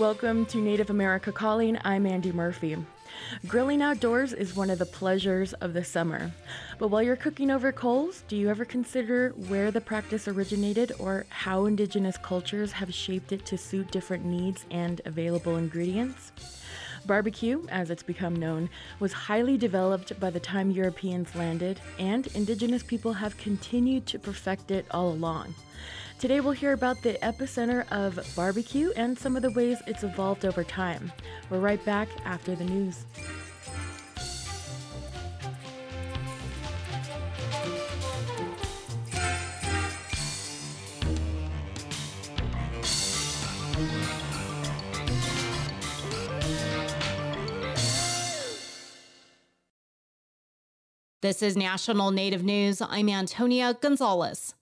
welcome to Native America Calling. I'm Andy Murphy. Grilling outdoors is one of the pleasures of the summer. But while you're cooking over coals, do you ever consider where the practice originated or how indigenous cultures have shaped it to suit different needs and available ingredients? Barbecue, as it's become known, was highly developed by the time Europeans landed, and indigenous people have continued to perfect it all along. Today, we'll hear about the epicenter of barbecue and some of the ways it's evolved over time. We're right back after the news. This is National Native News. I'm Antonia Gonzalez.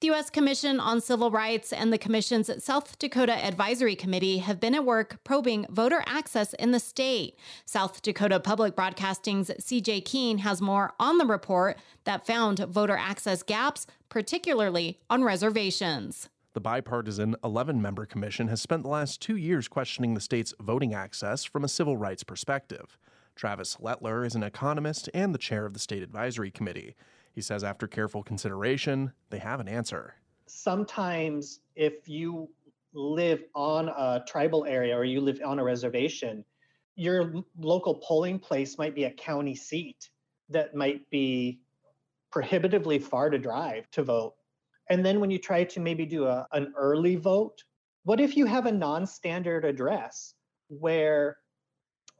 The U.S. Commission on Civil Rights and the Commission's South Dakota Advisory Committee have been at work probing voter access in the state. South Dakota Public Broadcasting's CJ Keene has more on the report that found voter access gaps, particularly on reservations. The bipartisan 11 member commission has spent the last two years questioning the state's voting access from a civil rights perspective. Travis Lettler is an economist and the chair of the State Advisory Committee. He says after careful consideration, they have an answer. Sometimes, if you live on a tribal area or you live on a reservation, your local polling place might be a county seat that might be prohibitively far to drive to vote. And then when you try to maybe do a, an early vote, what if you have a non standard address where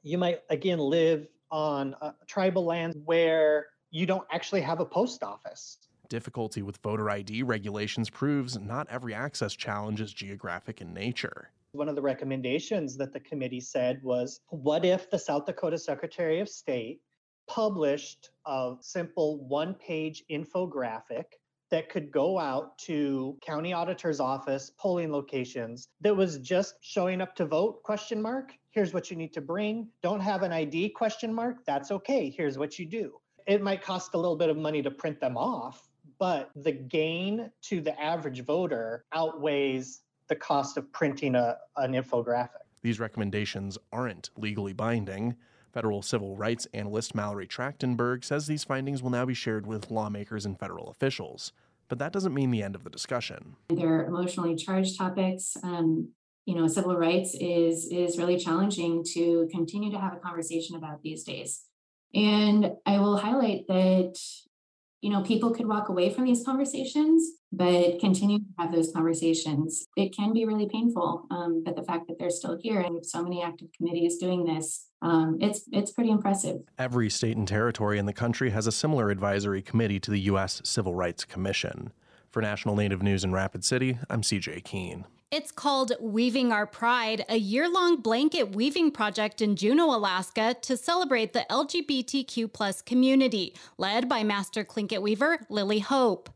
you might again live on uh, tribal lands where you don't actually have a post office. Difficulty with voter ID regulations proves not every access challenge is geographic in nature. One of the recommendations that the committee said was what if the South Dakota Secretary of State published a simple one page infographic that could go out to county auditor's office polling locations that was just showing up to vote question mark? Here's what you need to bring. Don't have an id question mark? That's okay. Here's what you do it might cost a little bit of money to print them off but the gain to the average voter outweighs the cost of printing a, an infographic these recommendations aren't legally binding Federal civil rights analyst Mallory Trachtenberg says these findings will now be shared with lawmakers and federal officials. But that doesn't mean the end of the discussion. They're emotionally charged topics. Um, you know, civil rights is is really challenging to continue to have a conversation about these days. And I will highlight that you know, people could walk away from these conversations, but continue to have those conversations. It can be really painful, um, but the fact that they're still here and so many active committees doing this, um, it's it's pretty impressive. Every state and territory in the country has a similar advisory committee to the U.S. Civil Rights Commission. For National Native News in Rapid City, I'm CJ Keene. It's called Weaving Our Pride, a year long blanket weaving project in Juneau, Alaska to celebrate the LGBTQ plus community, led by master Tlingit weaver Lily Hope.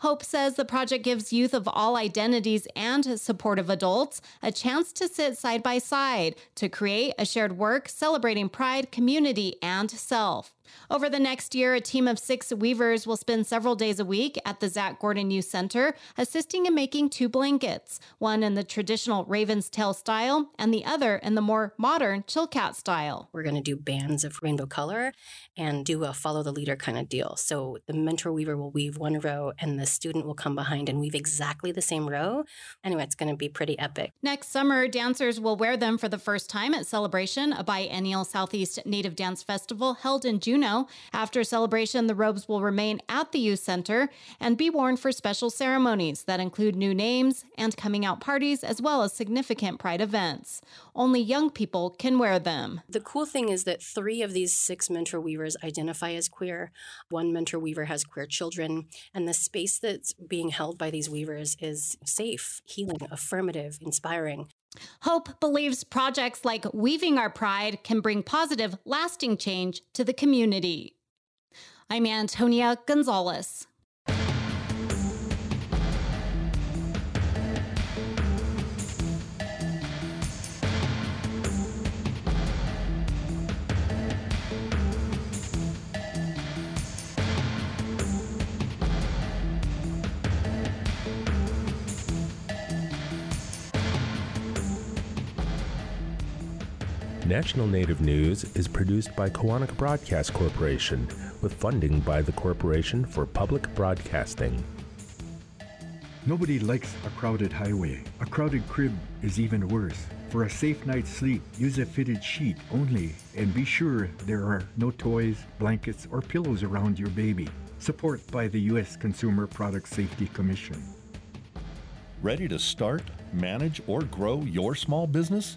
Hope says the project gives youth of all identities and supportive adults a chance to sit side by side to create a shared work celebrating pride, community, and self. Over the next year, a team of six weavers will spend several days a week at the Zach Gordon Youth Center, assisting in making two blankets, one in the traditional Raven's Tail style and the other in the more modern Chilkat style. We're going to do bands of rainbow color and do a follow the leader kind of deal. So the mentor weaver will weave one row and the student will come behind and weave exactly the same row. Anyway, it's going to be pretty epic. Next summer, dancers will wear them for the first time at Celebration, a biennial Southeast Native Dance Festival held in Juneau after celebration, the robes will remain at the youth center and be worn for special ceremonies that include new names and coming out parties, as well as significant pride events. Only young people can wear them. The cool thing is that three of these six mentor weavers identify as queer. One mentor weaver has queer children, and the space that's being held by these weavers is safe, healing, affirmative, inspiring. Hope believes projects like Weaving Our Pride can bring positive, lasting change to the community. I'm Antonia Gonzalez. National Native News is produced by Koahnic Broadcast Corporation with funding by the Corporation for Public Broadcasting. Nobody likes a crowded highway. A crowded crib is even worse. For a safe night's sleep, use a fitted sheet only and be sure there are no toys, blankets, or pillows around your baby. Support by the U.S. Consumer Product Safety Commission. Ready to start, manage, or grow your small business?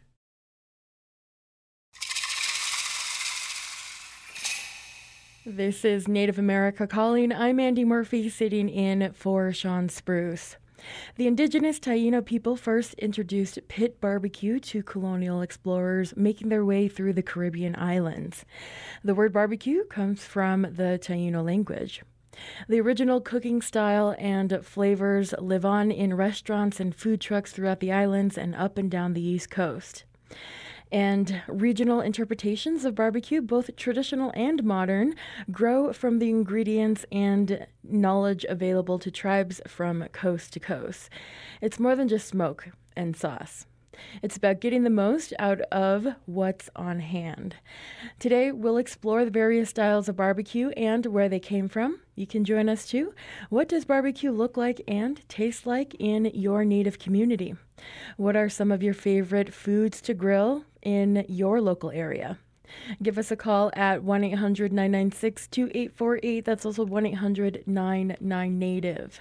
This is Native America Calling. I'm Andy Murphy, sitting in for Shawn Spruce. The indigenous Taino people first introduced pit barbecue to colonial explorers making their way through the Caribbean islands. The word barbecue comes from the Taino language. The original cooking style and flavors live on in restaurants and food trucks throughout the islands and up and down the East Coast and regional interpretations of barbecue, both traditional and modern, grow from the ingredients and knowledge available to tribes from coast to coast. It's more than just smoke and sauce. It's about getting the most out of what's on hand. Today, we'll explore the various styles of barbecue and where they came from. You can join us too. What does barbecue look like and taste like in your native community? What are some of your favorite foods to grill in your local area? Give us a call at 1 800 996 2848. That's also 1 800 99 Native.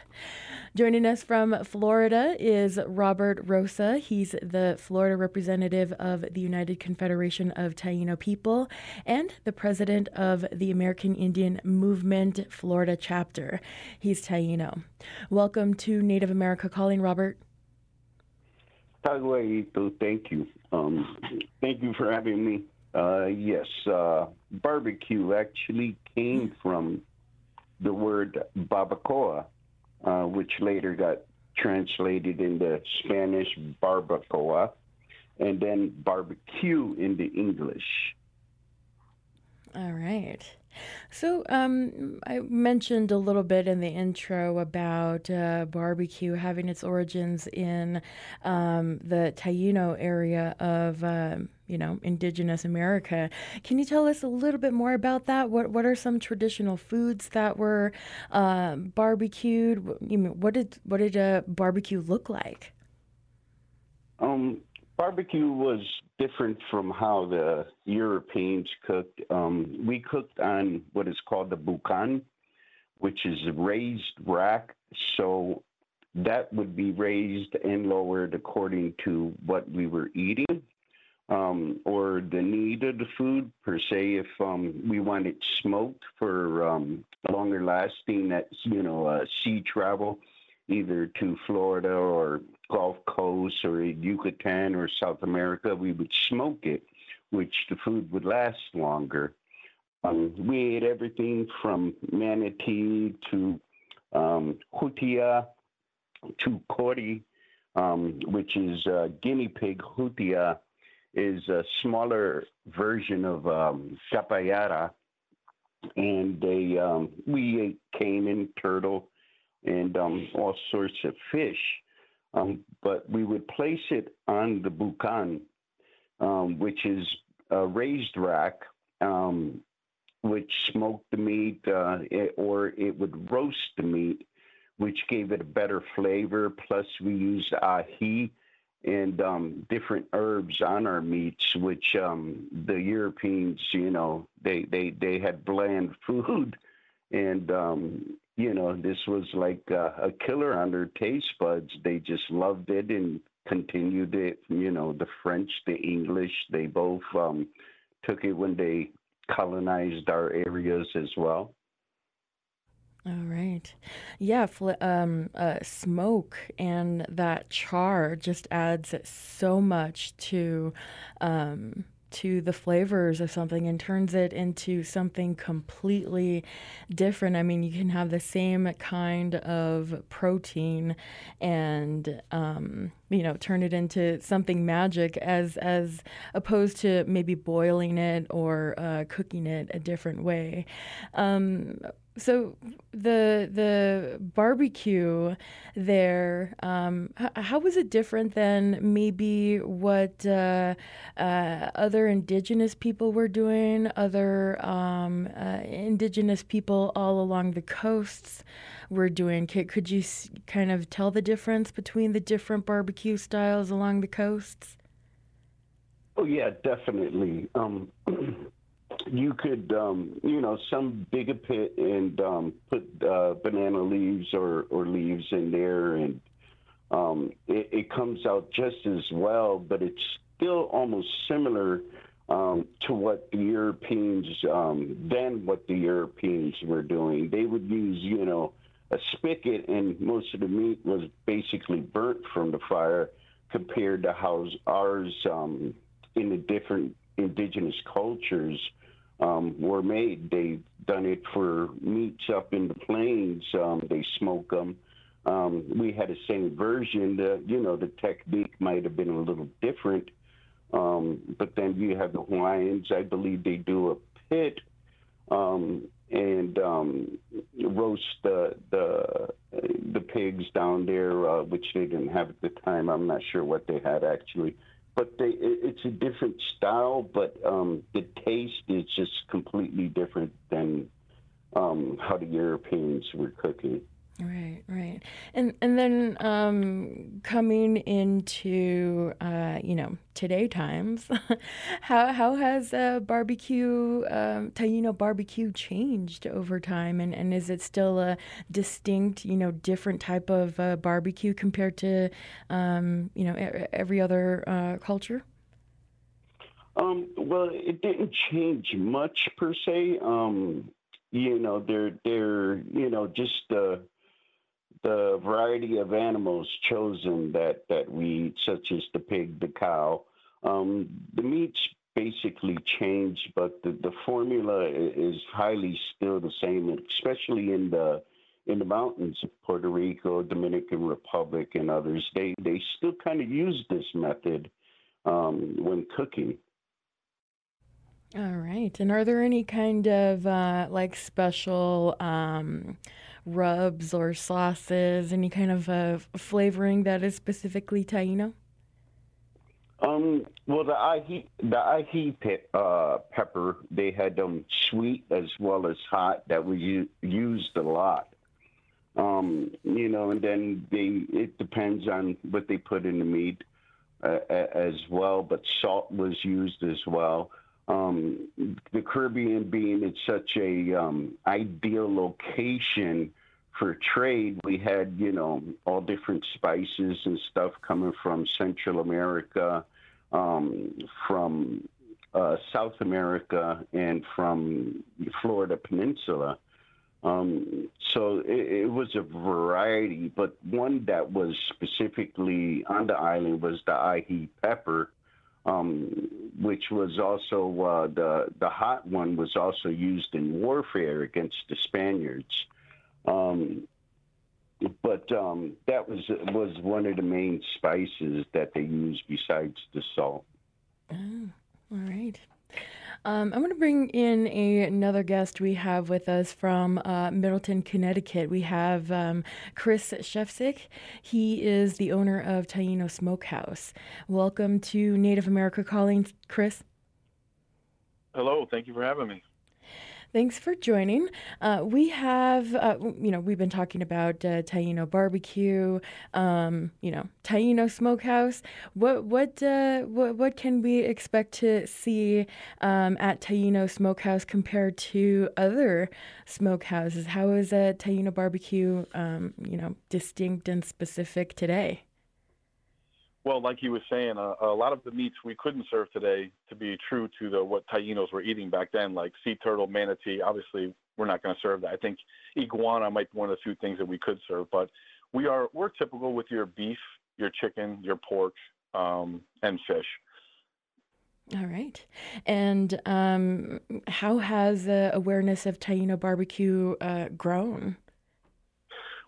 Joining us from Florida is Robert Rosa. He's the Florida representative of the United Confederation of Taino People and the president of the American Indian Movement Florida chapter. He's Taino. Welcome to Native America Calling, Robert. Taguaito, thank you. Um, thank you for having me. Uh, yes, uh, barbecue actually came from the word barbacoa, uh, which later got translated into Spanish barbacoa, and then barbecue into English. All right. So, um, I mentioned a little bit in the intro about uh, barbecue having its origins in um, the Taino area of, uh, you know, indigenous America. Can you tell us a little bit more about that? What What are some traditional foods that were uh, barbecued? What did What did a barbecue look like? Um, barbecue was different from how the Europeans cooked. Um, we cooked on what is called the bukan, which is a raised rack. So that would be raised and lowered according to what we were eating. Um, or the need of the food per se. If um, we want it smoked for um, longer lasting, that's you know uh, sea travel, either to Florida or Gulf Coast or in Yucatan or South America, we would smoke it, which the food would last longer. Um, we ate everything from manatee to um, hutia to kori, um, which is uh, guinea pig. Hutia is a smaller version of um, and they um, we ate caiman, turtle, and um, all sorts of fish. Um, but we would place it on the bukan, um, which is a raised rack, um, which smoked the meat, uh, it, or it would roast the meat, which gave it a better flavor. Plus, we used ahi and um, different herbs on our meats, which um, the Europeans, you know, they, they, they had bland food. And um, you know, this was like uh, a killer on their taste buds. They just loved it and continued it. You know, the French, the English, they both um, took it when they colonized our areas as well. All right. Yeah, fl- um, uh, smoke and that char just adds so much to um, to the flavors of something and turns it into something completely different. I mean, you can have the same kind of protein and um, you know turn it into something magic as as opposed to maybe boiling it or uh, cooking it a different way. Um, so the the barbecue there, um, h- how was it different than maybe what uh, uh, other indigenous people were doing, other um, uh, indigenous people all along the coasts were doing? Could, could you s- kind of tell the difference between the different barbecue styles along the coasts? Oh yeah, definitely. Um, you could, um, you know, some dig a pit and um, put uh, banana leaves or, or leaves in there, and um, it, it, comes out just as well, but it's still almost similar um, to what the Europeans, um, than what the Europeans were doing. They would use, you know, a spigot, and most of the meat was basically burnt from the fire compared to how ours um, in the different indigenous cultures um, were made. They've done it for meats up in the plains. Um, they smoke them. Um, we had the same version. The, you know, the technique might have been a little different. Um, but then you have the Hawaiians. I believe they do a pit um, and um, roast the the the pigs down there, uh, which they didn't have at the time. I'm not sure what they had actually but they, it's a different style, but um, the taste is just completely different than um, how the Europeans were cooking. Right, right, and and then um, coming into uh, you know today times, how how has uh, barbecue um, Taino barbecue changed over time, and, and is it still a distinct you know different type of uh, barbecue compared to um, you know every other uh, culture? Um, well, it didn't change much per se. Um, you know, they're they're you know just uh, the variety of animals chosen that, that we eat, such as the pig, the cow. Um, the meats basically change, but the, the formula is highly still the same, especially in the in the mountains of Puerto Rico, Dominican Republic, and others. They they still kind of use this method um, when cooking. All right. And are there any kind of uh, like special um, rubs or sauces, any kind of uh, flavoring that is specifically Taino? Um, well, the ahi, the ahi pe- uh, pepper, they had them sweet as well as hot that was u- used a lot. Um, you know, and then they, it depends on what they put in the meat uh, as well, but salt was used as well. Um, the Caribbean being it's such a um, ideal location for trade, we had you know all different spices and stuff coming from Central America, um, from uh, South America, and from the Florida Peninsula. Um, so it, it, was a variety, but one that was specifically on the island was the ahi pepper, um, which was also uh, the the hot one was also used in warfare against the Spaniards. Um, but um, that was was one of the main spices that they used besides the salt. Oh, all right. Um, I'm going to bring in a, another guest we have with us from uh, Middletown, Connecticut. We have um, Chris Shefsick. He is the owner of Taino Smokehouse. Welcome to Native America Calling, Chris. Hello, thank you for having me. Thanks for joining. Uh, we have, uh, you know, we've been talking about uh, Taino barbecue, um, you know, Taino smokehouse. What what uh, what what can we expect to see um, at Taino Smokehouse compared to other smokehouses? How is a Taino barbecue, um, you know, distinct and specific today? Well, like you were saying, uh, a lot of the meats we couldn't serve today to be true to the what Tainos were eating back then, like sea turtle, manatee. Obviously, we're not going to serve that. I think iguana might be one of the few things that we could serve, but we are we're typical with your beef, your chicken, your pork, um, and fish. All right. And um, how has the awareness of Taino barbecue uh, grown?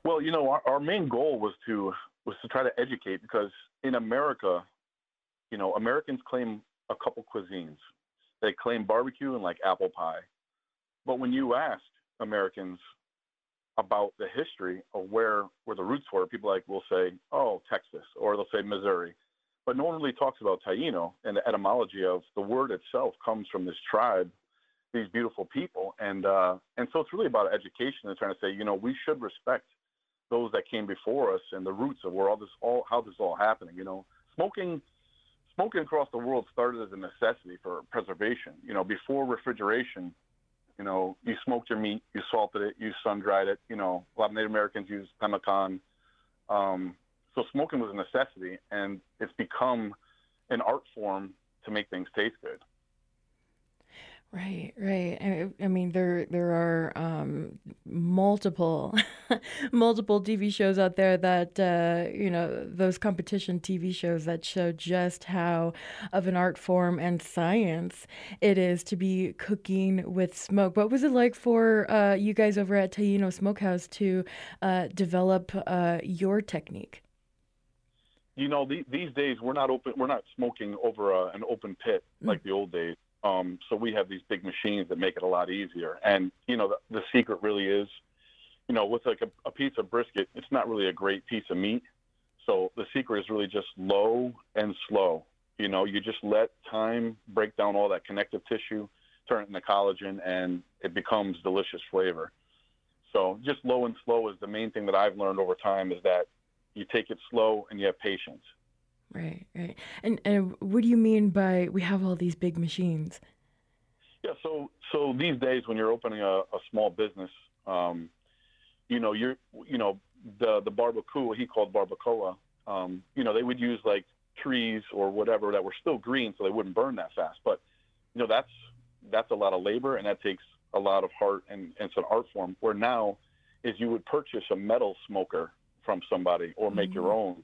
Well, you know, our, our main goal was to was to try to educate because in America, you know, Americans claim a couple cuisines. They claim barbecue and like apple pie. But when you ask Americans about the history of where where the roots were, people like will say, "Oh, Texas," or they'll say Missouri. But no one really talks about Taino and the etymology of the word itself comes from this tribe, these beautiful people, and uh, and so it's really about education and trying to say, you know, we should respect those that came before us and the roots of where all this all how this is all happening. You know, smoking smoking across the world started as a necessity for preservation. You know, before refrigeration, you know, you smoked your meat, you salted it, you sun dried it. You know, a lot of Native Americans use pemmican. Um, so smoking was a necessity, and it's become an art form to make things taste good. Right, right. I, I mean, there there are um, multiple multiple TV shows out there that uh, you know those competition TV shows that show just how of an art form and science it is to be cooking with smoke. What was it like for uh, you guys over at Taino Smokehouse to uh, develop uh, your technique? You know, the, these days we're not open. We're not smoking over a, an open pit mm. like the old days um, so we have these big machines that make it a lot easier. And you know, the, the secret really is, you know, with like a, a piece of brisket, it's not really a great piece of meat. So the secret is really just low and slow. You know, you just let time break down all that connective tissue, turn it into collagen, and it becomes delicious flavor. So just low and slow is the main thing that I've learned over time is that you take it slow and you have patience. Right, right. And and what do you mean by we have all these big machines? Yeah, so so these days when you're opening a, a small business, um, you know, you're you know the the barbacoa he called barbacoa. Um, you know, they would use like trees or whatever that were still green, so they wouldn't burn that fast. But you know, that's that's a lot of labor and that takes a lot of heart and, and it's an art form. Where now is you would purchase a metal smoker from somebody or make mm-hmm. your own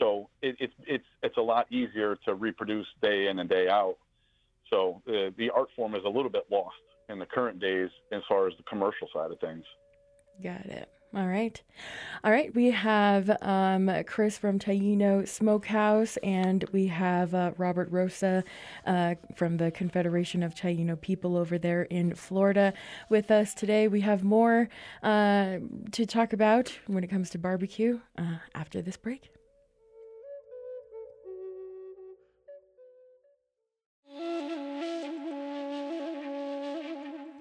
so it, it's it's it's a lot easier to reproduce day in and day out. So uh, the art form is a little bit lost in the current days as far as the commercial side of things. Got it. All right. All right. We have um, Chris from Taino Smokehouse, and we have uh, Robert Rosa uh, from the Confederation of Taino People over there in Florida with us today. We have more uh, to talk about when it comes to barbecue uh, after this break.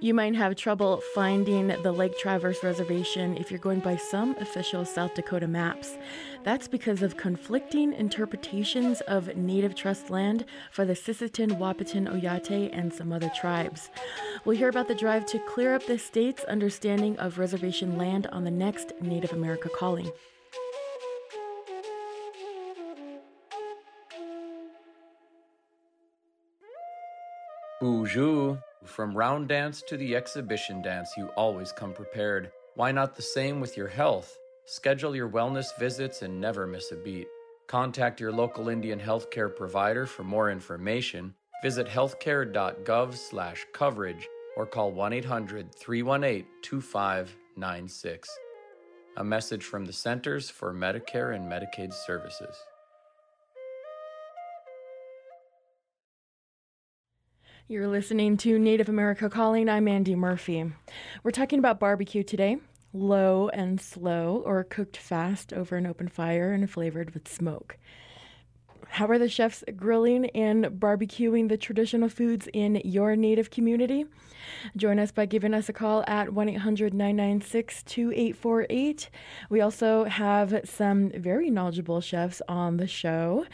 You might have trouble finding the Lake Traverse Reservation if you're going by some official South Dakota maps. That's because of conflicting interpretations of Native Trust land for the Sisseton, Wahpeton, Oyate, and some other tribes. We'll hear about the drive to clear up the state's understanding of reservation land on the next Native America Calling. Bonjour. From round dance to the exhibition dance, you always come prepared. Why not the same with your health? Schedule your wellness visits and never miss a beat. Contact your local Indian healthcare provider for more information. Visit healthcare.gov/coverage or call 1-800-318-2596. A message from the Centers for Medicare and Medicaid Services. You're listening to Native America Calling. I'm Andy Murphy. We're talking about barbecue today low and slow, or cooked fast over an open fire and flavored with smoke. How are the chefs grilling and barbecuing the traditional foods in your native community? Join us by giving us a call at 1 800 996 2848. We also have some very knowledgeable chefs on the show.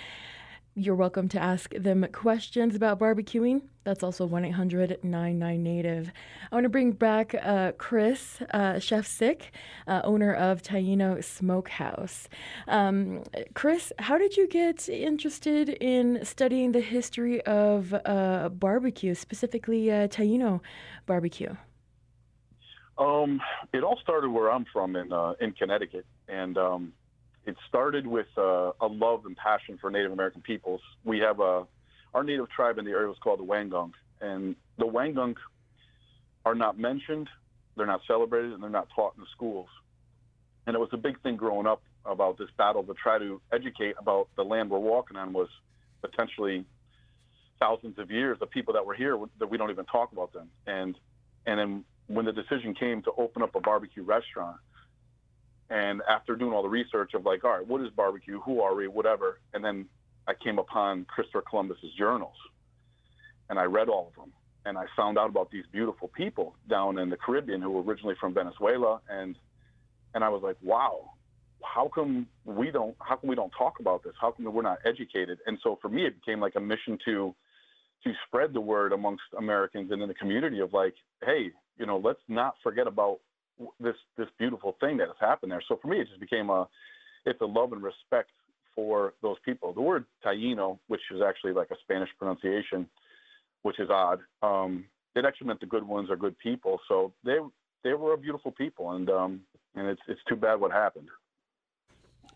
You're welcome to ask them questions about barbecuing. That's also 1 800 99 Native. I want to bring back uh, Chris, uh, Chef Sick, uh, owner of Taino Smokehouse. Um, Chris, how did you get interested in studying the history of uh, barbecue, specifically uh, Taino barbecue? Um, it all started where I'm from in uh, in Connecticut, and um, it started with uh, a love and passion for Native American peoples. We have a our native tribe in the area was called the Wangunk, and the Wangunk are not mentioned, they're not celebrated, and they're not taught in the schools. And it was a big thing growing up about this battle to try to educate about the land we're walking on was potentially thousands of years of people that were here that we don't even talk about them. And and then when the decision came to open up a barbecue restaurant, and after doing all the research of like, all right, what is barbecue? Who are we? Whatever. And then I came upon Christopher Columbus's journals, and I read all of them, and I found out about these beautiful people down in the Caribbean who were originally from Venezuela, and and I was like, wow, how come we don't? How come we don't talk about this? How come we're not educated? And so for me, it became like a mission to to spread the word amongst Americans and in the community of like, hey, you know, let's not forget about this this beautiful thing that has happened there. So for me, it just became a it's a love and respect for those people. The word Taino, which is actually like a Spanish pronunciation, which is odd, um, it actually meant the good ones are good people. So they they were a beautiful people, and um, and it's it's too bad what happened.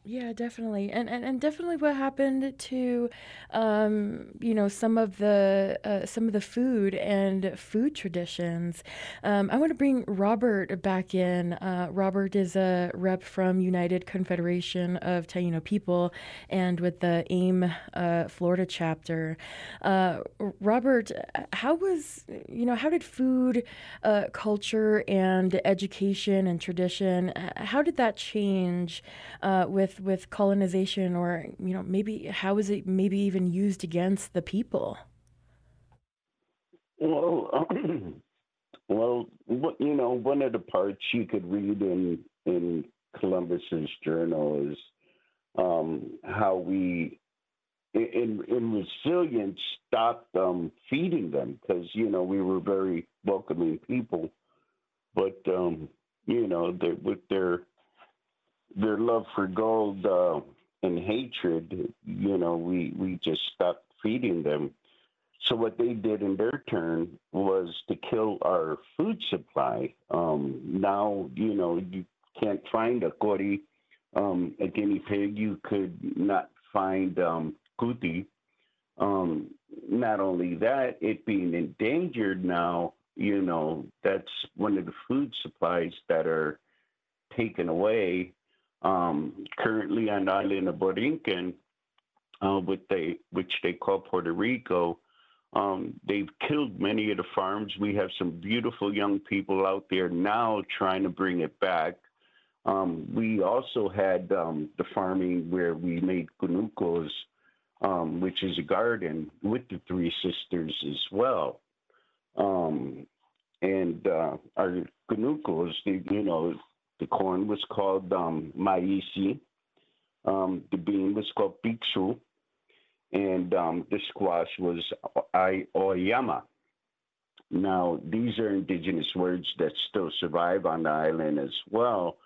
Yeah, definitely, and and, and definitely what happened to, um, you know, some of the uh, some of the food and food traditions. Um, I want to bring Robert back in. Uh, Robert is a rep from United Confederation of Taino People, and with the AIM uh, Florida chapter. Uh, Robert, how was you know how did food, uh, culture, and education and tradition how did that change uh, with with colonization or you know maybe how is it maybe even used against the people? Well well you know one of the parts you could read in in columbus's journal is um, how we in in resilience stopped um, feeding them because you know we were very welcoming people. But um, you know they, with their their love for gold uh, and hatred, you know, we, we just stopped feeding them. So what they did in their turn was to kill our food supply. Um, now, you know, you can't find a kori, um, a guinea pig. You could not find um, kuti. Um, not only that, it being endangered now, you know, that's one of the food supplies that are taken away um, currently on the island of Borinquen, uh, they, which they call Puerto Rico, um, they've killed many of the farms. We have some beautiful young people out there now trying to bring it back. Um, we also had um, the farming where we made kunucos, um, which is a garden with the three sisters as well. Um, and uh, our kunucos, you know, the corn was called um. Um, the bean was called biksu. And um, the squash was oyama. Now, these are indigenous words that still survive on the island as well,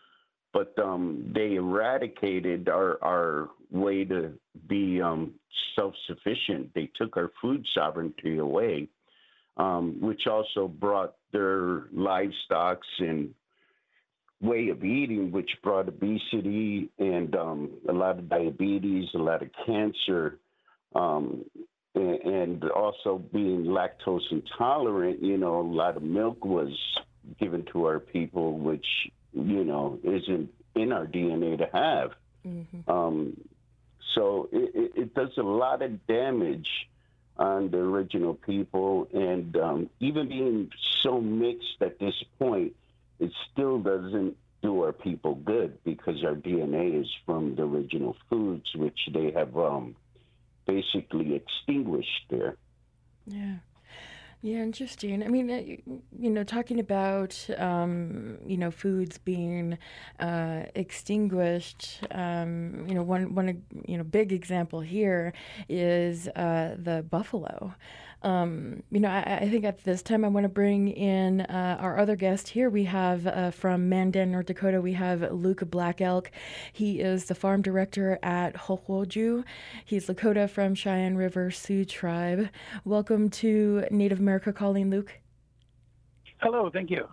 but um, they eradicated our, our way to be um, self sufficient. They took our food sovereignty away, um, which also brought their livestock and way of eating, which brought obesity and um, a lot of diabetes, a lot of cancer, um, and, and, also being lactose intolerant. You know, a lot of milk was given to our people, which you know isn't in our DNA to have. Mm-hmm. Um, so it, it, does a lot of damage on the original people, and um, even being so mixed at this point it still doesn't do our people good because our DNA is from the original foods, which they have um, basically extinguished there. Yeah. Yeah, interesting. I mean, uh, you know, talking about um, you know foods being uh, extinguished. Um, you know, one one you know big example here is uh, the buffalo. Um, you know, I, I, think at this time I want to bring in uh, our other guest here. We have uh, from Mandan, North Dakota, we have Luke Black Elk. He is the farm director at Hohoju. He's Lakota from Cheyenne River Sioux Tribe. Welcome to Native America Calling, Luke. Hello, thank you.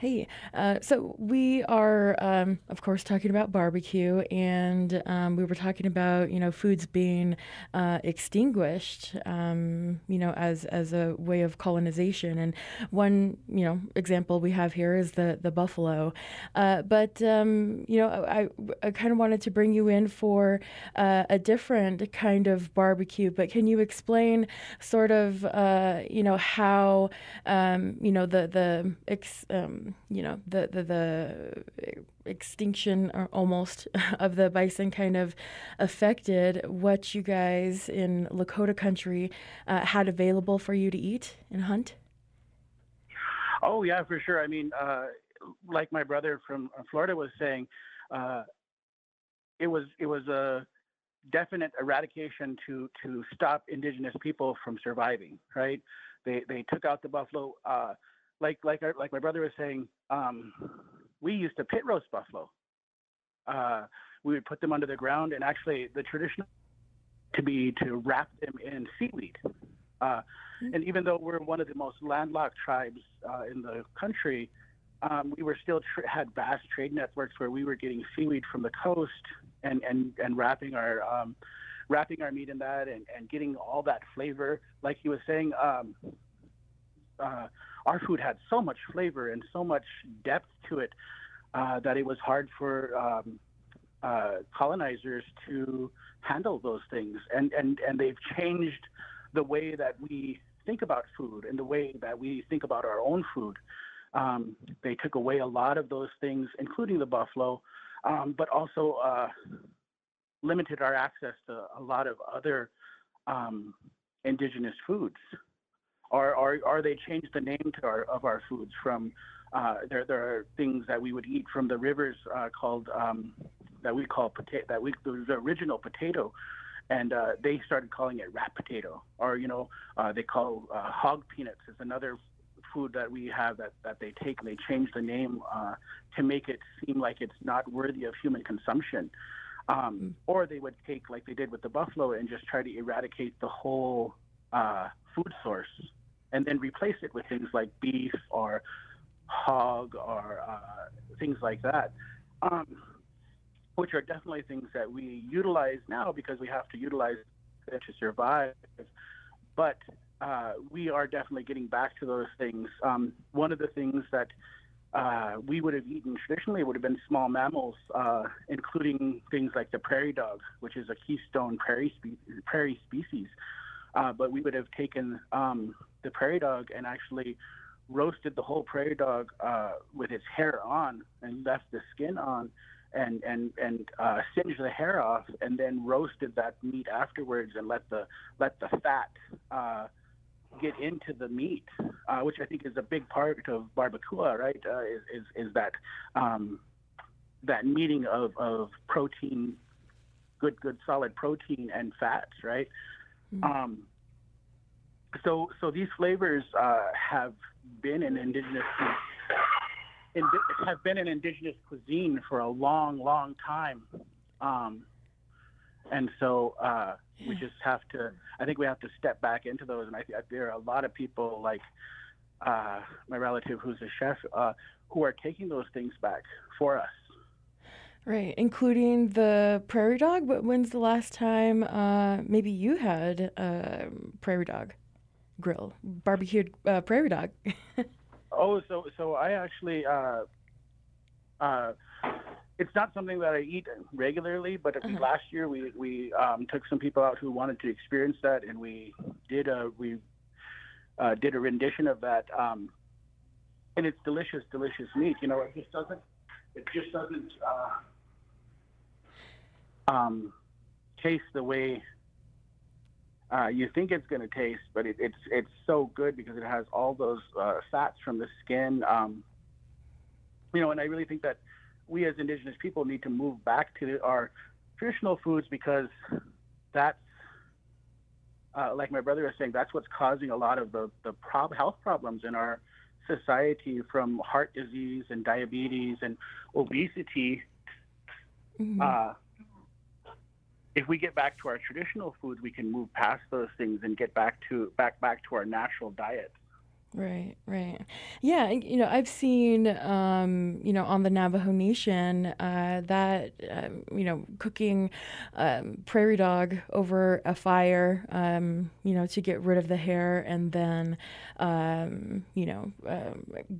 Hey, uh, so we are, um, of course, talking about barbecue, and um, we were talking about you know foods being uh, extinguished, um, you know, as as a way of colonization. And one you know example we have here is the the buffalo. Uh, but um, you know, I, I kind of wanted to bring you in for uh, a different kind of barbecue. But can you explain sort of uh, you know how um, you know the the ex, um, you know the the, the extinction or almost of the bison kind of affected what you guys in Lakota country uh, had available for you to eat and hunt? Oh yeah, for sure. I mean, uh, like my brother from Florida was saying, uh, it was it was a definite eradication to to stop indigenous people from surviving. Right? They they took out the buffalo. Uh, like like our, like my brother was saying, um, we used to pit roast buffalo. Uh, we would put them under the ground, and actually, the tradition to be to wrap them in seaweed. Uh, mm-hmm. and even though we're one of the most landlocked tribes uh, in the country, um, we were still tra- had vast trade networks where we were getting seaweed from the coast and and and wrapping our um, wrapping our meat in that and, and getting all that flavor. Like he was saying, um, uh, our food had so much flavor and so much depth to it uh, that it was hard for um, uh, colonizers to handle those things. And, and, and they've changed the way that we think about food and the way that we think about our own food. Um, they took away a lot of those things, including the buffalo, um, but also uh, limited our access to a lot of other um, indigenous foods or, or, or they changed the name to our, of our foods from uh, there, there are things that we would eat from the rivers uh, called um, that we call potato that we the original potato. And uh, they started calling it rat potato. Or you know uh, they call uh, hog peanuts is another food that we have that, that they take and they change the name uh, to make it seem like it's not worthy of human consumption. Um, mm. or they would take like they did with the buffalo and just try to eradicate the whole food source and then replace it with things like beef or hog or uh, things like that, um, which are definitely things that we utilize now because we have to utilize it to survive. But uh, we are definitely getting back to those things. Um, one of the things that uh, we would have eaten traditionally would have been small mammals, uh, including things like the prairie dog, which is a keystone prairie, spe- prairie species. Uh, but we would have taken um, the prairie dog and actually roasted the whole prairie dog uh, with its hair on and left the skin on and and and uh, singed the hair off and then roasted that meat afterwards and let the let the fat uh, get into the meat, uh, which I think is a big part of barbacoa, right? Uh, is, is is that um, that meeting of of protein, good good solid protein and fats, right? Mm-hmm. Um, so so these flavors uh, have been an indigenous have been an indigenous cuisine for a long long time. Um, and so uh, we just have to i think we have to step back into those. And i think there are a lot of people like uh, my relative who's a chef uh, who are taking those things back for us Right, including the prairie dog. But when's the last time uh, maybe you had a prairie dog? grill, barbecued uh, prairie dog. oh, so so I actually, uh, uh, it's not something that I eat regularly, but uh-huh. last year we we um, took some people out who wanted to experience that, and we did a we uh, did a rendition of that, um, and it's delicious, delicious meat. You know, it just doesn't it just doesn't uh, um, taste the way uh, you think it's going to taste, but it, it's it's so good because it has all those uh, fats from the skin. Um, you know, and I really think that we as Indigenous people need to move back to our traditional foods because that's uh, like my brother was saying, that's what's causing a lot of the the prob- health problems in our society, from heart disease and diabetes and obesity. Mm-hmm. If we get back to our traditional foods, we can move past those things and get back to back back to our natural diet. Right, right. Yeah, you know, I've seen, um, you know, on the Navajo Nation uh, that, um, you know, cooking um, prairie dog over a fire, um, you know, to get rid of the hair and then, um, you know, uh,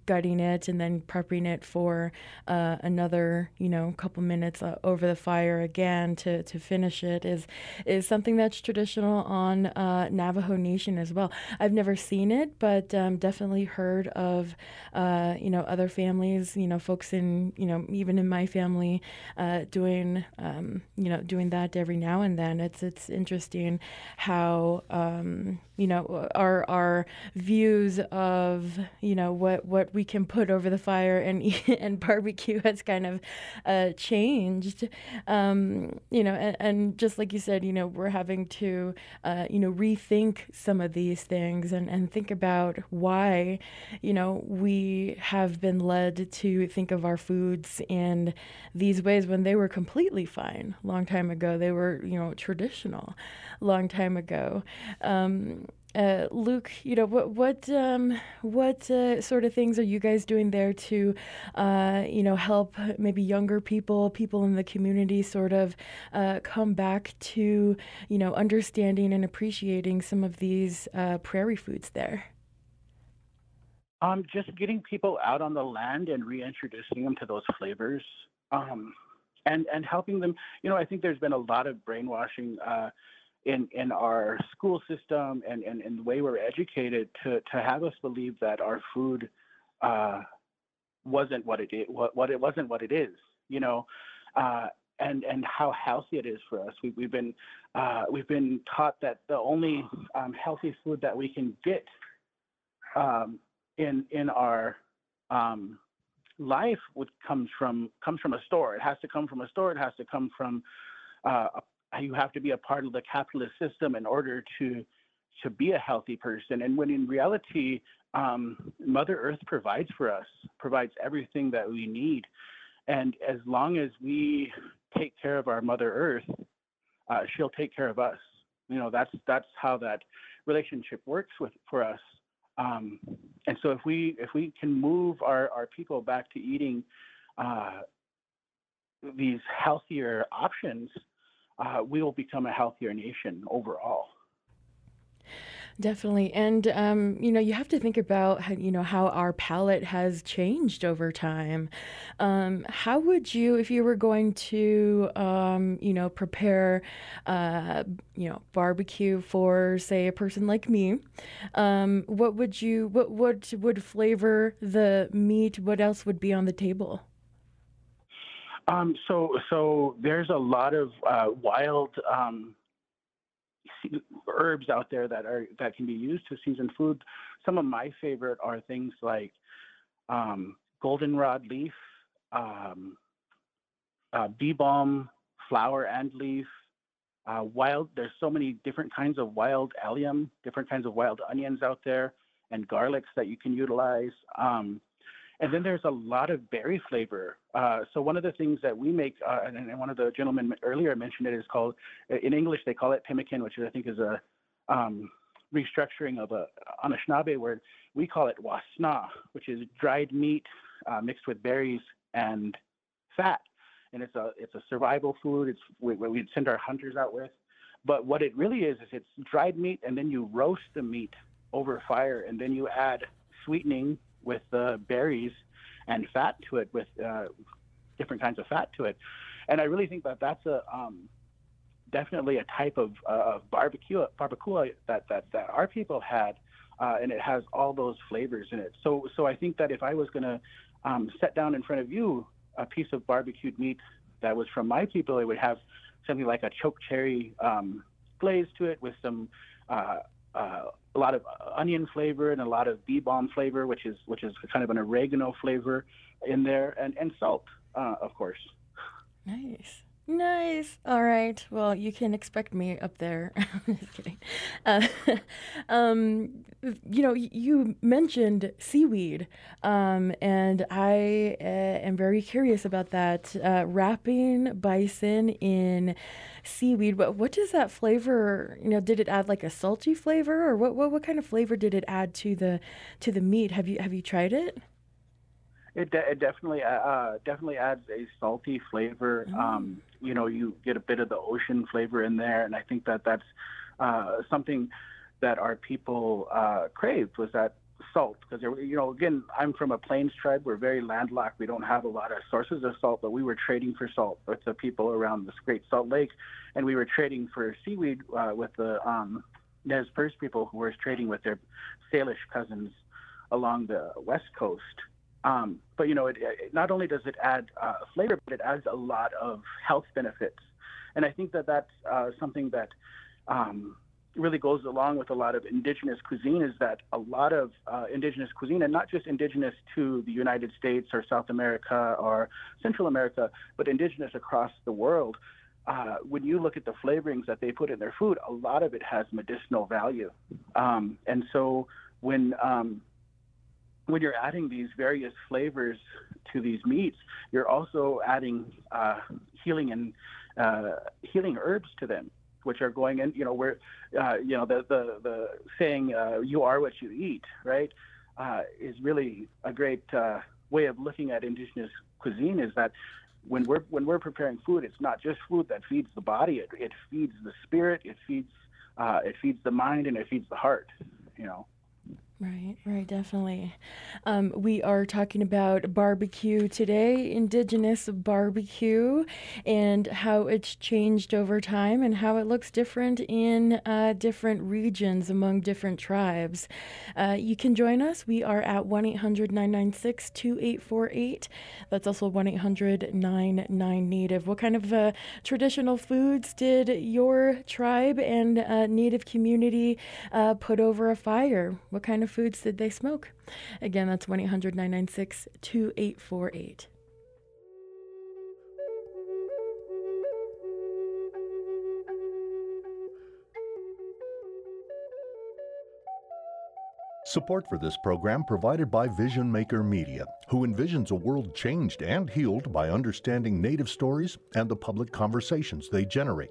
gutting it and then prepping it for uh, another, you know, couple minutes uh, over the fire again to, to finish it is, is something that's traditional on uh, Navajo Nation as well. I've never seen it, but um, definitely heard of, uh, you know, other families, you know, folks in, you know, even in my family, uh, doing, um, you know, doing that every now and then. It's it's interesting how, um, you know, our our views of, you know, what what we can put over the fire and and barbecue has kind of uh, changed. Um, you know, and, and, just like you said, you know, we're having to, uh, you know, rethink some of these things and and think about why you know, we have been led to think of our foods in these ways when they were completely fine long time ago. They were, you know, traditional long time ago. Um, uh, Luke, you know what what um, what uh, sort of things are you guys doing there to, uh, you know, help maybe younger people, people in the community, sort of uh, come back to you know understanding and appreciating some of these uh, prairie foods there. Um, just getting people out on the land and reintroducing them to those flavors, um, and and helping them. You know, I think there's been a lot of brainwashing uh, in in our school system and, and, and the way we're educated to to have us believe that our food uh, wasn't what it what, what it wasn't what it is. You know, uh, and and how healthy it is for us. We, we've been uh, we've been taught that the only um, healthy food that we can get um, in in our um, life would comes from comes from a store. It has to come from a store. It has to come from uh, you have to be a part of the capitalist system in order to to be a healthy person. And when in reality, um, Mother Earth provides for us, provides everything that we need. And as long as we take care of our Mother Earth, uh, she'll take care of us. You know, that's that's how that relationship works with for us. Um, and so if we if we can move our, our people back to eating uh, these healthier options, uh, we will become a healthier nation overall. Definitely. And, um, you know, you have to think about, how, you know, how our palate has changed over time. Um, how would you, if you were going to, um, you know, prepare, uh, you know, barbecue for, say, a person like me, um, what would you, what, what would flavor the meat? What else would be on the table? Um, so, so there's a lot of uh, wild um, herbs out there that are that can be used to season food. Some of my favorite are things like um, goldenrod leaf, um, uh, bee balm, flower and leaf, uh, wild. There's so many different kinds of wild allium, different kinds of wild onions out there, and garlics that you can utilize. Um, and then there's a lot of berry flavor. Uh, so one of the things that we make, uh, and, and, one of the gentlemen earlier mentioned it, is called, in English they call it pemmican, which I think is a um, restructuring of a Anishinaabe word. We call it wasna, which is dried meat uh, mixed with berries and fat. And it's a it's a survival food. It's what we'd send our hunters out with. But what it really is is it's dried meat, and then you roast the meat over fire, and then you add sweetening with uh, berries and fat to it, with uh, different kinds of fat to it. And I really think that that's a um, definitely a type of, uh, of barbecue barbacoa that, that, that our people had, uh, and it has all those flavors in it. So so I think that if I was going to um, set down in front of you a piece of barbecued meat that was from my people, it would have something like a choke cherry um, glaze to it with some uh, uh, a lot of onion flavor and a lot of bee balm flavor, which is which is kind of an oregano flavor in there, and and salt, uh, of course. Nice. Nice. All right. Well, you can expect me up there. Just kidding. Uh, um, you know, you mentioned seaweed, um, and I uh, am very curious about that. Uh, wrapping bison in seaweed. What what does that flavor? You know, did it add like a salty flavor, or what what, what kind of flavor did it add to the to the meat? Have you have you tried it? It, de- it definitely uh, uh, definitely adds a salty flavor. Mm. Um, you know, you get a bit of the ocean flavor in there, and I think that that's uh, something that our people uh, craved was that salt. Because you know again I'm from a plains tribe. We're very landlocked. We don't have a lot of sources of salt but we were trading for salt with the people around this Great Salt Lake. And we were trading for seaweed uh, with the um, Nez Perce people who were trading with their Salish cousins along the west coast um, but you know, it, it, not only does it add uh, flavor, but it adds a lot of health benefits. And I think that that's uh, something that um, really goes along with a lot of indigenous cuisine is that a lot of uh, indigenous cuisine, and not just indigenous to the United States or South America or Central America, but indigenous across the world. Uh, when you look at the flavorings that they put in their food, a lot of it has medicinal value. Um, and so when um, when you're adding these various flavors to these meats, you're also adding uh, healing and uh, healing herbs to them, which are going in. You know, where uh, you know the the the saying uh, "you are what you eat," right, uh, is really a great uh, way of looking at indigenous cuisine. Is that when we're when we're preparing food, it's not just food that feeds the body; it, it feeds the spirit, it feeds it feeds the mind, and it feeds the heart. You know. Right, right, definitely. Um, we are talking about barbecue today, Indigenous barbecue, and how it's changed over time and how it looks different in uh, different regions among different tribes. Uh, you can join us. We are at 1 800 996 2848. That's also 1 800 99 Native. What kind of uh, traditional foods did your tribe and uh, Native community uh, put over a fire? What kind of foods did they smoke? Again, that's 1 800 996 2848. Support for this program provided by Vision Maker Media, who envisions a world changed and healed by understanding Native stories and the public conversations they generate.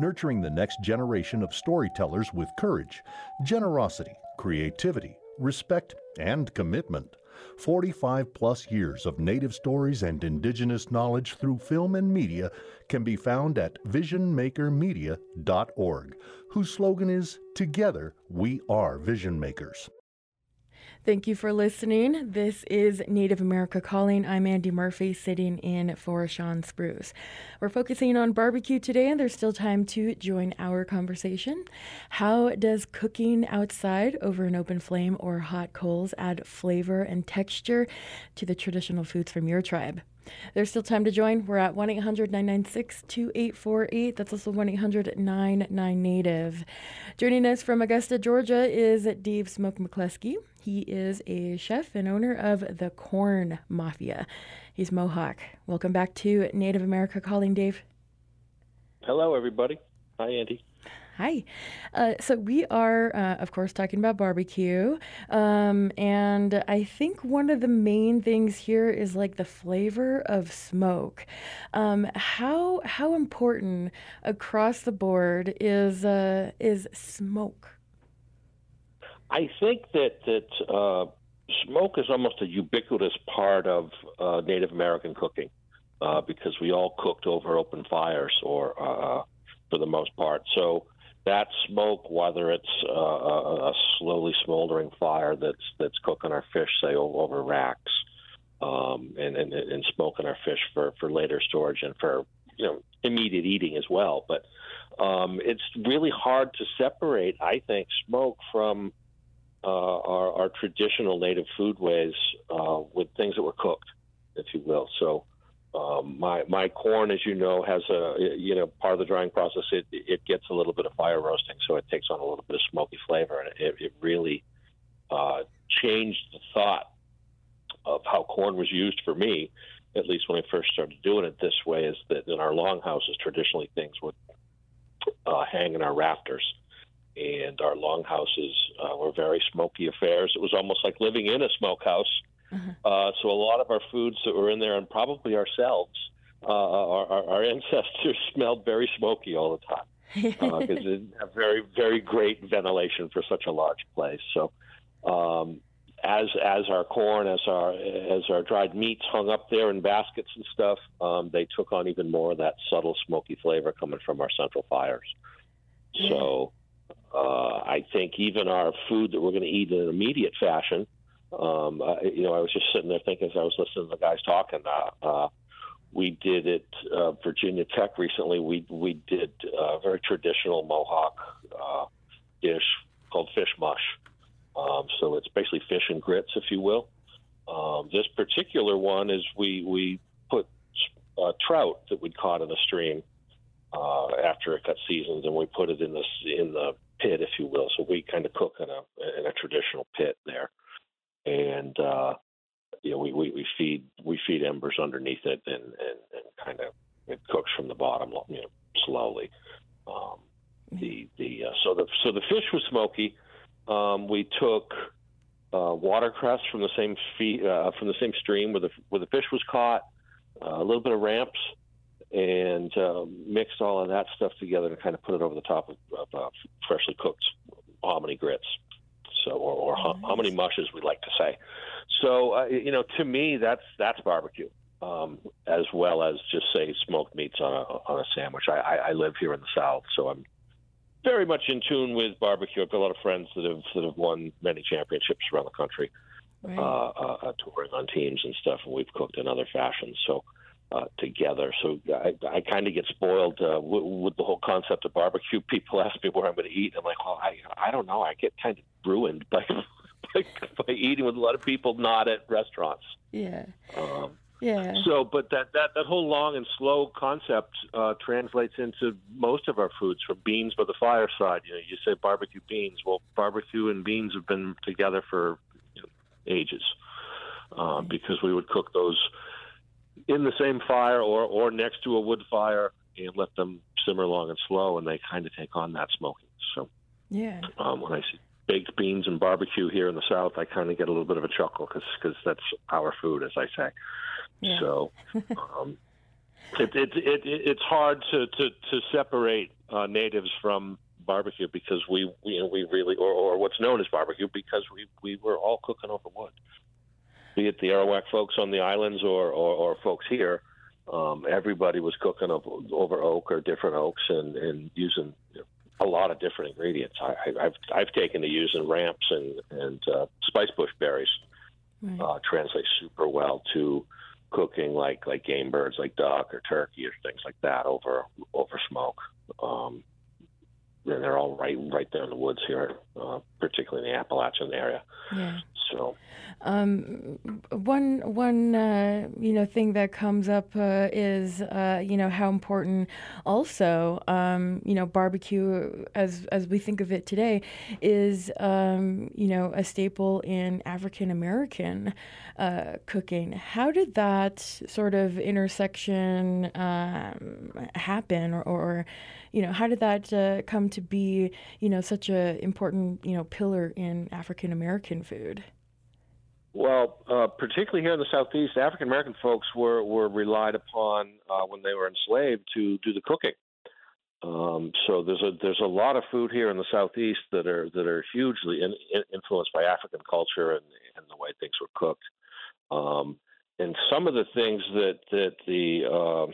Nurturing the next generation of storytellers with courage, generosity, creativity, respect, and commitment. 45 plus years of Native stories and Indigenous knowledge through film and media can be found at visionmakermedia.org, whose slogan is Together We Are Vision Makers. Thank you for listening. This is Native America Calling. I'm Andy Murphy, sitting in for Shawn Spruce. We're focusing on barbecue today, and there's still time to join our conversation. How does cooking outside over an open flame or hot coals add flavor and texture to the traditional foods from your tribe? There's still time to join. We're at 1 800 996 2848. That's also 1 800 99 Native. Joining us from Augusta, Georgia is Dave Smoke McCluskey. He is a chef and owner of the Corn Mafia. He's Mohawk. Welcome back to Native America Calling, Dave. Hello, everybody. Hi, Andy. Hi. Uh, so we are, uh, of course, talking about barbecue, um, and I think one of the main things here is like the flavor of smoke. Um, how how important across the board is uh, is smoke? I think that that uh, smoke is almost a ubiquitous part of uh, Native American cooking uh, because we all cooked over open fires, or for the most part. So that smoke, whether it's uh, a, slowly smoldering fire that's that's cooking our fish, say over racks, um, and, and and smoking our fish for for later storage and for you know immediate eating as well. But um, it's really hard to separate, I think, smoke from uh, our, our traditional native foodways uh, with things that were cooked, if you will. So um, my my corn, as you know, has a you know part of the drying process. It it gets a little bit of fire roasting, so it takes on a little bit of smoky flavor, and it, it really uh, changed the thought of how corn was used for me. at least when I first started doing it this way, is that in our longhouses, traditionally things would uh, hang in our rafters. And our longhouses uh, were very smoky affairs. It was almost like living in a smokehouse. Mm-hmm. Uh, so a lot of our foods that were in there, and probably ourselves, uh, our, our, our ancestors smelled very smoky all the time because it didn't have very very great ventilation for such a large place. So um, as as our corn, as our as our dried meats hung up there in baskets and stuff, um, they took on even more of that subtle smoky flavor coming from our central fires. So uh, I think even our food that we're going to eat in an immediate fashion. Um, uh, you know, I was just sitting there thinking as I was listening to the guys talking. Uh, uh, we did it uh, Virginia Tech recently. We we did a very traditional Mohawk uh, dish called fish mush. Um, so it's basically fish and grits, if you will. Um, this particular one is we we put uh, trout that we'd caught in the stream uh, after it got seasoned, and we put it in the in the pit, if you will. So we kind of cook in a in a traditional pit there, and uh, you know we, we, we feed we feed embers underneath it, and and, and kind of it cooks from the bottom, you know, slowly. Um, the the uh, so the so the fish was smoky. Um, we took uh, watercress from the same fee, uh, from the same stream where the where the fish was caught, uh, a little bit of ramps, and uh, mixed all of that stuff together to kind of put it over the top of, of uh, freshly cooked hominy grits, or, or hum- hominy mushes we like to say. So uh, you know, to me, that's that's barbecue. Um, as well as just say smoked meats on a on a sandwich. I, I, I live here in the South, so I'm very much in tune with barbecue. I've got a lot of friends that have that have won many championships around the country, Right. uh, uh, uh, touring on teams and stuff, and we've cooked in other fashions. So. Uh, together, so I, I kind of get spoiled uh, with, with the whole concept of barbecue. People ask me where I'm going to eat. I'm like, well, I I don't know. I get kind of ruined by by, by eating with a lot of people not at restaurants. Yeah. Um, Yeah. so, but that, that, that whole long and slow concept uh, translates into most of our foods, from beans by the fireside. You know, you say barbecue beans. Well, barbecue and beans have been together for you know, ages uh, because we would cook those in the same fire or, or next to a wood fire and let them simmer long and slow, and they kind of take on that smoking. So, Yeah. um, when I see baked beans and barbecue here in the South, I kind of get a little bit of a chuckle because cause that's our food, as I say. Yeah. So um, it, it, it, it, it's hard to, to, to separate uh, natives from barbecue because we, we, you know, we really, or, or what's known as barbecue, because we, we were all cooking over wood. Be it the Arawak folks on the islands or, or, or folks here, um, everybody was cooking over, over oak or different oaks and, and using a lot of different ingredients. I, I- I've I've taken to using ramps and and uh, spice bush berries. Right. Uh, translate super well to cooking like like game birds, like duck or turkey or things like that over over smoke. Um, they're all right right there in the woods here, uh, particularly in the Appalachian area. Yeah. So Um, one one uh, you know thing that comes up uh, is uh, you know how important also um, you know barbecue as as we think of it today is um, you know a staple in African American uh, cooking. How did that sort of intersection um, happen, or, or you know how did that uh, come to be you know such a important you know pillar in African American food? Well, uh, particularly here in the Southeast, African American folks were, were relied upon uh, when they were enslaved to do the cooking. Um, so there's a there's a lot of food here in the Southeast that are that are hugely in, in, influenced by African culture and, and the way things were cooked. Um, and some of the things that that the uh,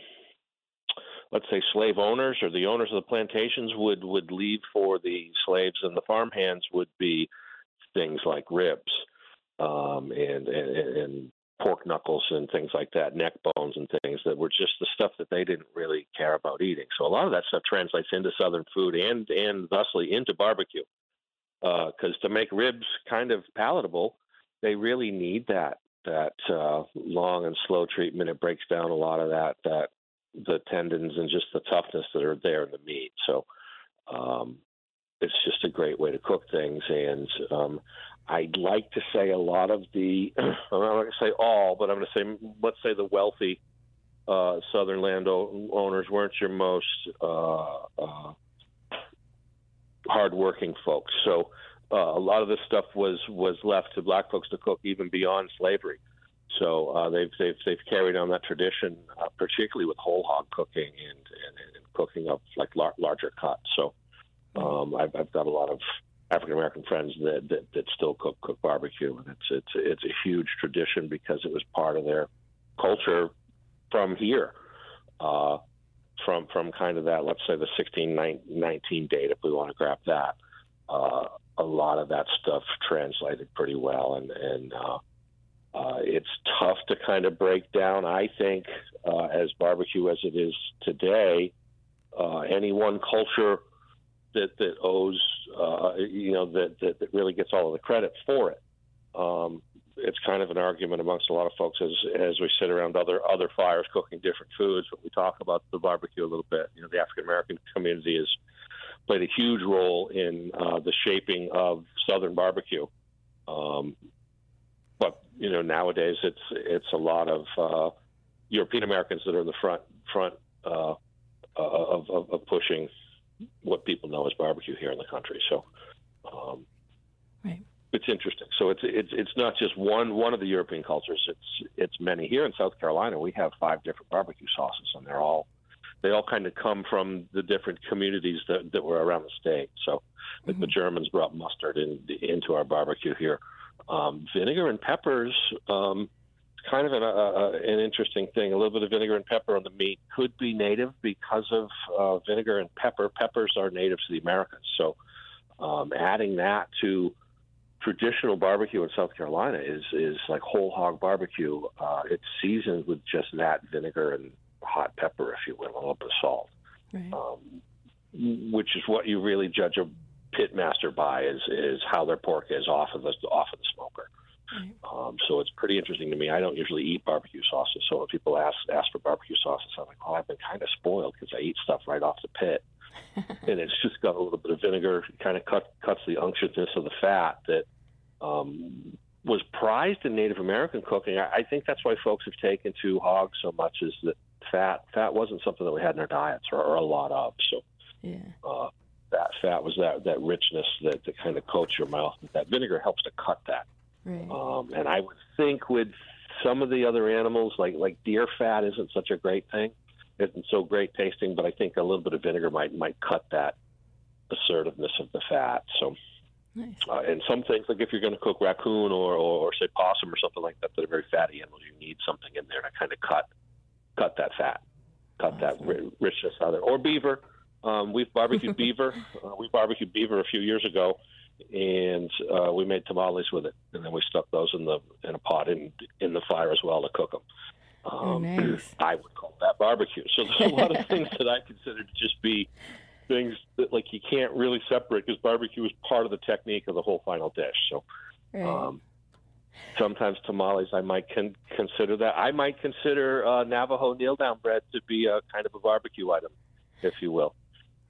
let's say slave owners or the owners of the plantations would would leave for the slaves and the farmhands would be things like ribs um, and, and and pork knuckles and things like that, neck bones and things that were just the stuff that they didn't really care about eating. So a lot of that stuff translates into Southern food and and thusly into barbecue. Because to make ribs kind of palatable, they really need that that uh, long and slow treatment. It breaks down a lot of that that the tendons and just the toughness that are there in the meat. So um, it's just a great way to cook things. And um, I'd like to say a lot of the, I'm not going to say all, but I'm going to say, let's say the wealthy uh, southern landowners weren't your most uh, uh, hardworking folks. So uh, a lot of this stuff was was left to black folks to cook even beyond slavery. So uh, they've they've they've carried on that tradition, uh, particularly with whole hog cooking and, and, and cooking of like lar- larger cuts. So um, I've, I've got a lot of African American friends that, that that still cook cook barbecue, and it's it's it's a huge tradition because it was part of their culture from here, uh, from from kind of that let's say the 1619 date if we want to grab that. Uh, a lot of that stuff translated pretty well, and and uh, uh, it's tough to kind of break down. I think uh, as barbecue as it is today, uh, any one culture that that owes uh, you know that, that, that really gets all of the credit for it. Um, it's kind of an argument amongst a lot of folks as as we sit around other other fires cooking different foods. But we talk about the barbecue a little bit. You know, the African American community has played a huge role in uh, the shaping of Southern barbecue. Um, but you know, nowadays it's it's a lot of uh, European Americans that are in the front front uh, of, of, of pushing what people know as barbecue here in the country. So. Um, right it's interesting. So it's it's it's not just one one of the European cultures. It's it's many. Here in South Carolina, we have five different barbecue sauces, and they're all they all kind of come from the different communities that, that were around the state. So, like mm-hmm. the Germans brought mustard in, into our barbecue here. Um, vinegar and peppers, um, kind of an, uh, an interesting thing. A little bit of vinegar and pepper on the meat could be native because of uh, vinegar and pepper. Peppers are native to the Americas, so um, adding that to traditional barbecue in South Carolina is is like whole hog barbecue. Uh, it's seasoned with just that vinegar and hot pepper, if you will, a little bit of salt, right. um, which is what you really judge a pit master by is is how their pork is off of the off of the smoker. Right. Um, so it's pretty interesting to me. I don't usually eat barbecue sauces, so when people ask ask for barbecue sauces, I'm like, well, I've been kind of spoiled because I eat stuff right off the pit. and it's just got a little bit of vinegar, kind of cut, cuts the unctuousness of the fat that um, was prized in Native American cooking. I, I think that's why folks have taken to hogs so much is that fat fat wasn't something that we had in our diets or, or a lot of. So yeah. uh, that fat was that that richness that, that kind of coats your mouth. That vinegar helps to cut that. Right. Um, and I would think with some of the other animals, like like deer fat, isn't such a great thing. Isn't so great tasting, but I think a little bit of vinegar might might cut that assertiveness of the fat. So Nice. Uh, and some things, like if you're going to cook raccoon or, or, or say possum or something like that, that are very fatty animals, you need something in there to kind of cut cut that fat, cut awesome. that richness out of there. Or beaver. Um, we've barbecued beaver. Uh, we barbecued beaver a few years ago, and uh, we made tamales with it, and then we stuck those in the in a pot in in the fire as well to cook them. Um, oh, nice. I would call that barbecue. So there's a lot of things that I consider to just be things that like you can't really separate because barbecue is part of the technique of the whole final dish. So right. um, sometimes tamales I might con- consider that. I might consider uh, Navajo kneel down bread to be a kind of a barbecue item, if you will.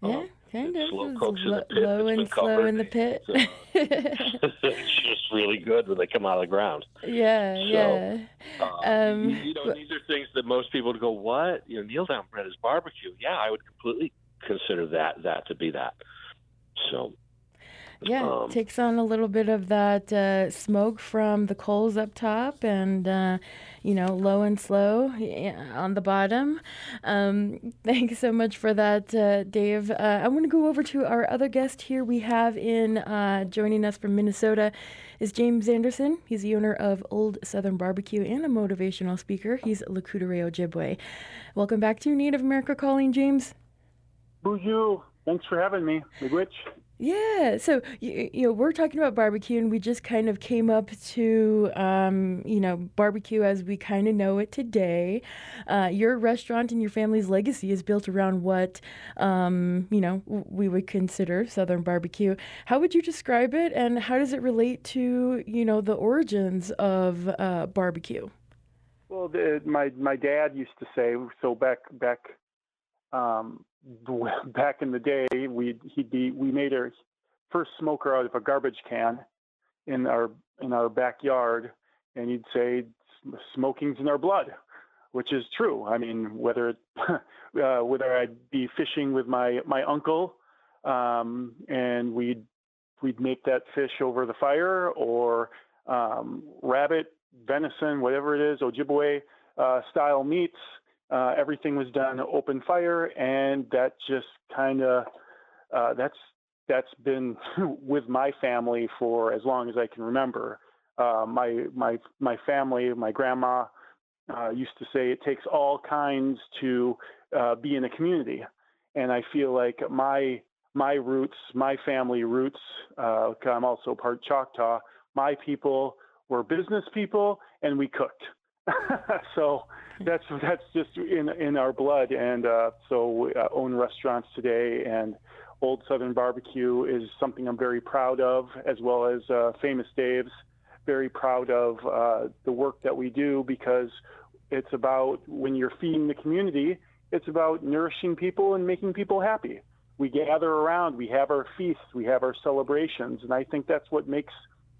Yeah, um, kind of. Slow cooks in the pit. low and slow in the pit. So, it's just really good when they come out of the ground. Yeah, So, yeah. Uh, Um, you know, these are things that most people would go, "What? You know, kneel down bread is barbecue." Yeah, I would completely consider that that to be that. So Yeah, um, takes on a little bit of that uh, smoke from the coals up top and, uh, you know, low and slow on the bottom. Um, thanks so much for that, uh, Dave. Uh, I want to go over to our other guest here. We have in uh, joining us from Minnesota is James Anderson. He's the owner of Old Southern Barbecue and a motivational speaker. He's Lac Courte Oreilles Ojibwe. Welcome back to Native America Calling, James. Boozhoo. Thanks for having me, Big Miigwech. Yeah, so you, you know we're talking about barbecue, and we just kind of came up to um, you know barbecue as we kind of know it today. Uh, your restaurant and your family's legacy is built around what um, you know we would consider Southern barbecue. How would you describe it, and how does it relate to you know the origins of uh, barbecue? Well, the, my my dad used to say so back back um, back in the day, we he'd be we made our first smoker out of a garbage can in our in our backyard, and you'd say smoking's in our blood, which is true. I mean, whether uh, whether I'd be fishing with my my uncle, um, and we'd we'd make that fish over the fire, or um, rabbit, venison, whatever it is, Ojibwe uh, style meats. Uh, everything was done open fire, and that just kind of uh, that's that's been with my family for as long as I can remember. Uh, my my my family, my grandma uh, used to say it takes all kinds to uh, be in a community, and I feel like my my roots, my family roots. Uh, I'm also part Choctaw. My people were business people, and we cooked. so that's that's just in in our blood, and uh, so we uh, own restaurants today and Old Southern Barbecue is something I'm very proud of, as well as uh, Famous Dave's. Very proud of uh, the work that we do because it's about when you're feeding the community, it's about nourishing people and making people happy. We gather around, we have our feasts, we have our celebrations, and I think that's what makes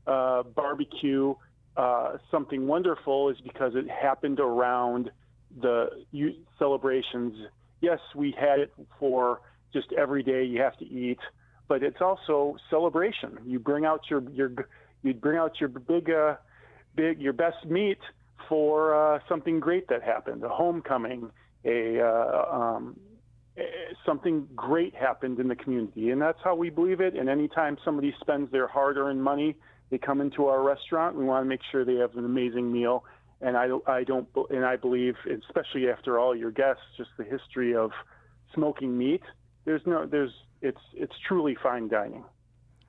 uh, barbecue uh, something wonderful is because it happened around the celebrations. Yes, we had it for just every day you have to eat, but it's also celebration. You bring out your your you bring out your big uh, big your best meat for uh, something great that happened, a homecoming, a uh, um, something great happened in the community, and that's how we believe it. And anytime somebody spends their hard-earned money, they come into our restaurant. We want to make sure they have an amazing meal. And I, I don't, and I believe, especially after all your guests, just the history of smoking meat there's no there's it's it's truly fine dining.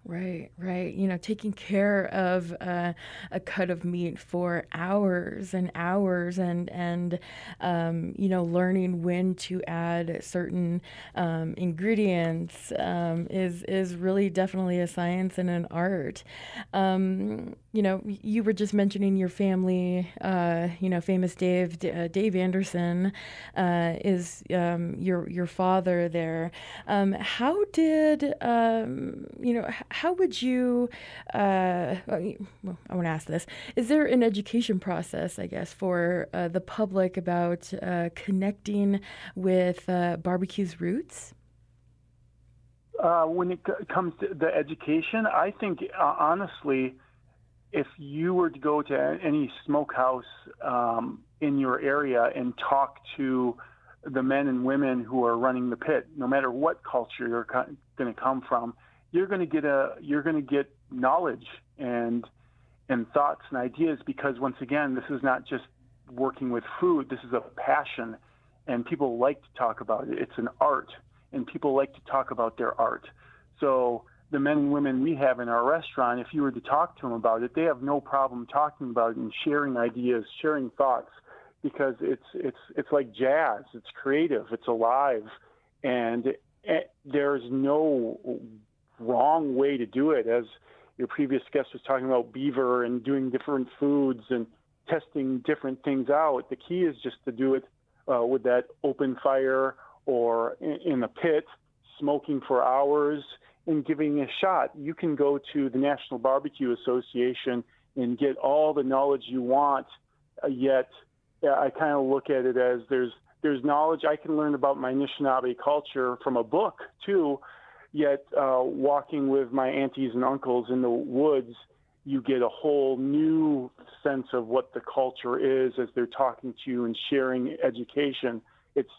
Right, right. You know, taking care of uh, a cut of meat for hours and hours, and and um, you know, learning when to add certain um, ingredients um, is is really definitely a science and an art. Um, you know, you were just mentioning your family. Uh, you know, famous Dave uh, Dave Anderson uh, is um, your your father there. Um, how did you know? how would you? Uh, well, I want to ask this: Is there an education process, I guess, for uh, the public about uh, connecting with barbecue's roots? When it comes to the education, I think honestly, if you were to go to any smokehouse um, in your area and talk to the men and women who are running the pit, no matter what culture you're co- going to come from, you're going to get a you're going to get knowledge and and thoughts and ideas because once again this is not just working with food this is a passion. And people like to talk about it. It's an art. And people like to talk about their art. So the men and women we have in our restaurant if you were to talk to them about it they have no problem talking about it and sharing ideas sharing thoughts because it's it's it's like jazz it's creative it's alive and eh, there's no wrong way to do it. As your previous guest was talking about beaver and doing different foods and testing different things out. The key is just to do it uh, with that open fire or in, in a pit, smoking for hours and giving a shot. You can go to the National Barbecue Association and get all the knowledge you want. Uh, yet, uh, I kind of look at it as there's there's knowledge I can learn about my Anishinaabe culture from a book too, Yet, uh, walking with my aunties and uncles in the woods, you get a whole new sense of what the culture is as they're talking to you and sharing education. It's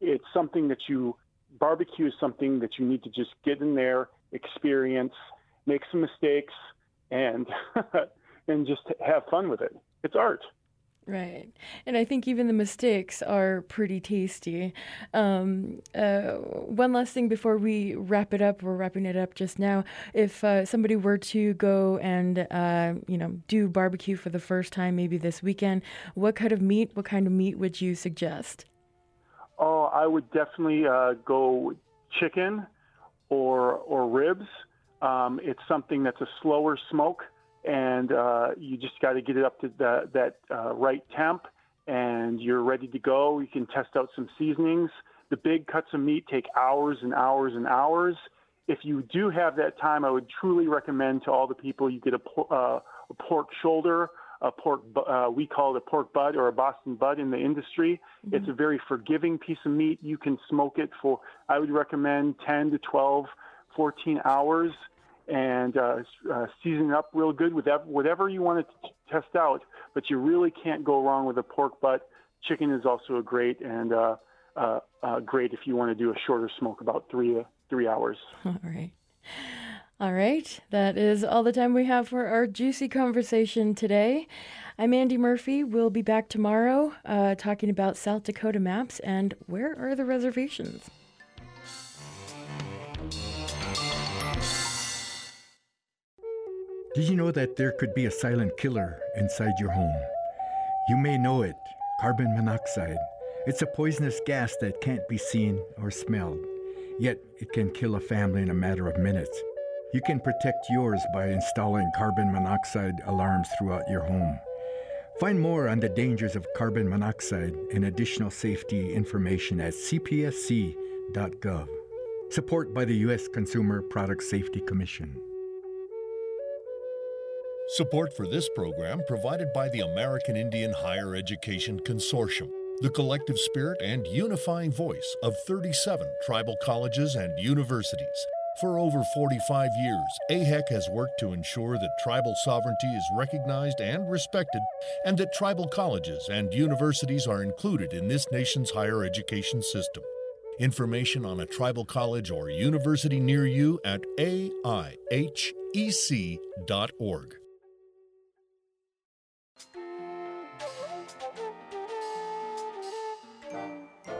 it's something that you barbecue is something that you need to just get in there, experience, make some mistakes, and and just have fun with it. It's art. Right. And I think even the mistakes are pretty tasty. Um, uh, one last thing before we wrap it up, we're wrapping it up just now. If uh, somebody were to go and, uh, you know, do barbecue for the first time, maybe this weekend, what kind of meat, what kind of meat would you suggest? Oh, I would definitely uh, go chicken or, or ribs. Um, it's something that's a slower smoke and uh, you just got to get it up to the, that uh, right temp, and you're ready to go. You can test out some seasonings. The big cuts of meat take hours and hours and hours, if you do have that time, I would truly recommend to all the people you get a, uh, a pork shoulder, a pork, uh, we call it a pork butt or a Boston butt in the industry. Mm-hmm. It's a very forgiving piece of meat. You can smoke it for, I would recommend 10 to 12, 14 hours and uh, uh, season up real good with whatever you want to t- test out. But you really can't go wrong with a pork butt. Chicken is also a great and uh, uh, uh great if you want to do a shorter smoke, about three three hours. All right. All right, that is all the time we have for our juicy conversation today. I'm Andy Murphy. We'll be back tomorrow uh, talking about South Dakota maps and where are the reservations. Did you know that there could be a silent killer inside your home? You may know it carbon monoxide. It's a poisonous gas that can't be seen or smelled, yet it can kill a family in a matter of minutes. You can protect yours by installing carbon monoxide alarms throughout your home. Find more on the dangers of carbon monoxide and additional safety information at cpsc.gov. Support by the U.S. Consumer Product Safety Commission. Support for this program provided by the American Indian Higher Education Consortium, the collective spirit and unifying voice of 37 tribal colleges and universities. For over 45 years, AIHEC has worked to ensure that tribal sovereignty is recognized and respected, and that tribal colleges and universities are included in this nation's higher education system. Information on a tribal college or university near you at aihec.org.